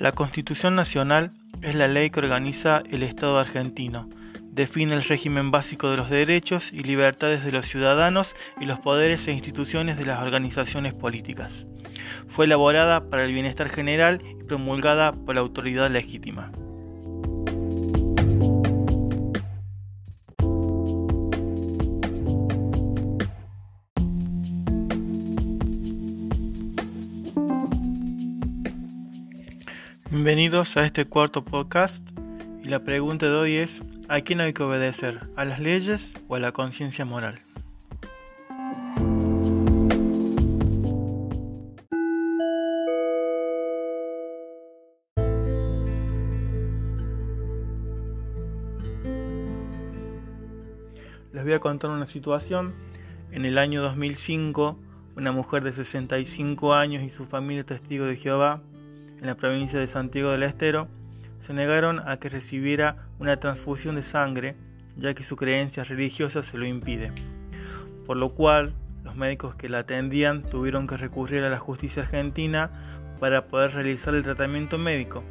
La Constitución Nacional es la ley que organiza el Estado argentino. Define el régimen básico de los derechos y libertades de los ciudadanos y los poderes e instituciones de las organizaciones políticas. Fue elaborada para el bienestar general y promulgada por la autoridad legítima. Bienvenidos a este cuarto podcast y la pregunta de hoy es ¿a quién hay que obedecer? ¿A las leyes o a la conciencia moral? Les voy a contar una situación. En el año 2005, una mujer de 65 años y su familia testigo de Jehová en la provincia de Santiago del Estero, se negaron a que recibiera una transfusión de sangre, ya que su creencia religiosa se lo impide, por lo cual los médicos que la atendían tuvieron que recurrir a la justicia argentina para poder realizar el tratamiento médico,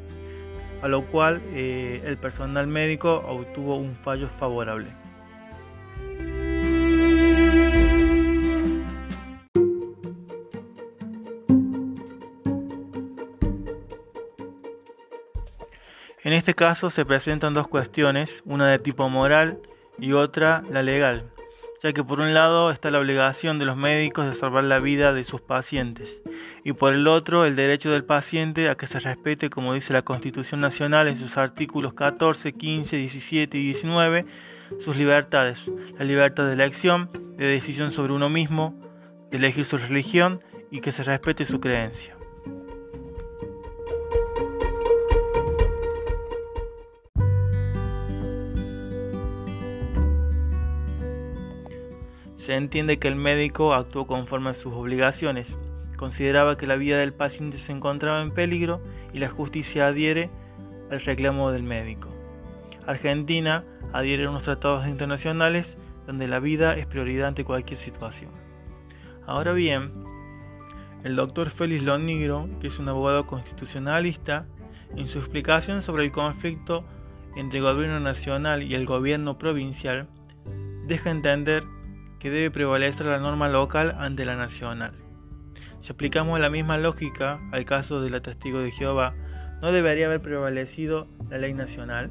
a lo cual eh, el personal médico obtuvo un fallo favorable. En este caso se presentan dos cuestiones, una de tipo moral y otra la legal, ya que por un lado está la obligación de los médicos de salvar la vida de sus pacientes y por el otro el derecho del paciente a que se respete, como dice la Constitución Nacional en sus artículos 14, 15, 17 y 19, sus libertades, la libertad de elección, de decisión sobre uno mismo, de elegir su religión y que se respete su creencia. Se entiende que el médico actuó conforme a sus obligaciones, consideraba que la vida del paciente se encontraba en peligro y la justicia adhiere al reclamo del médico. Argentina adhiere a unos tratados internacionales donde la vida es prioridad ante cualquier situación. Ahora bien, el doctor Félix Lonigro, que es un abogado constitucionalista, en su explicación sobre el conflicto entre el gobierno nacional y el gobierno provincial, deja entender que debe prevalecer la norma local ante la nacional. Si aplicamos la misma lógica al caso de la de Jehová, ¿no debería haber prevalecido la ley nacional?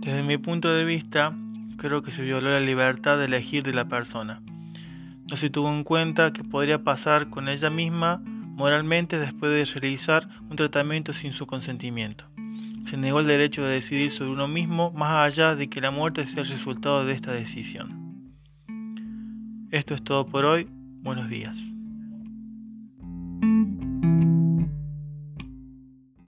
Desde mi punto de vista, creo que se violó la libertad de elegir de la persona. No se tuvo en cuenta que podría pasar con ella misma moralmente después de realizar un tratamiento sin su consentimiento. Se negó el derecho de decidir sobre uno mismo más allá de que la muerte sea el resultado de esta decisión. Esto es todo por hoy. Buenos días.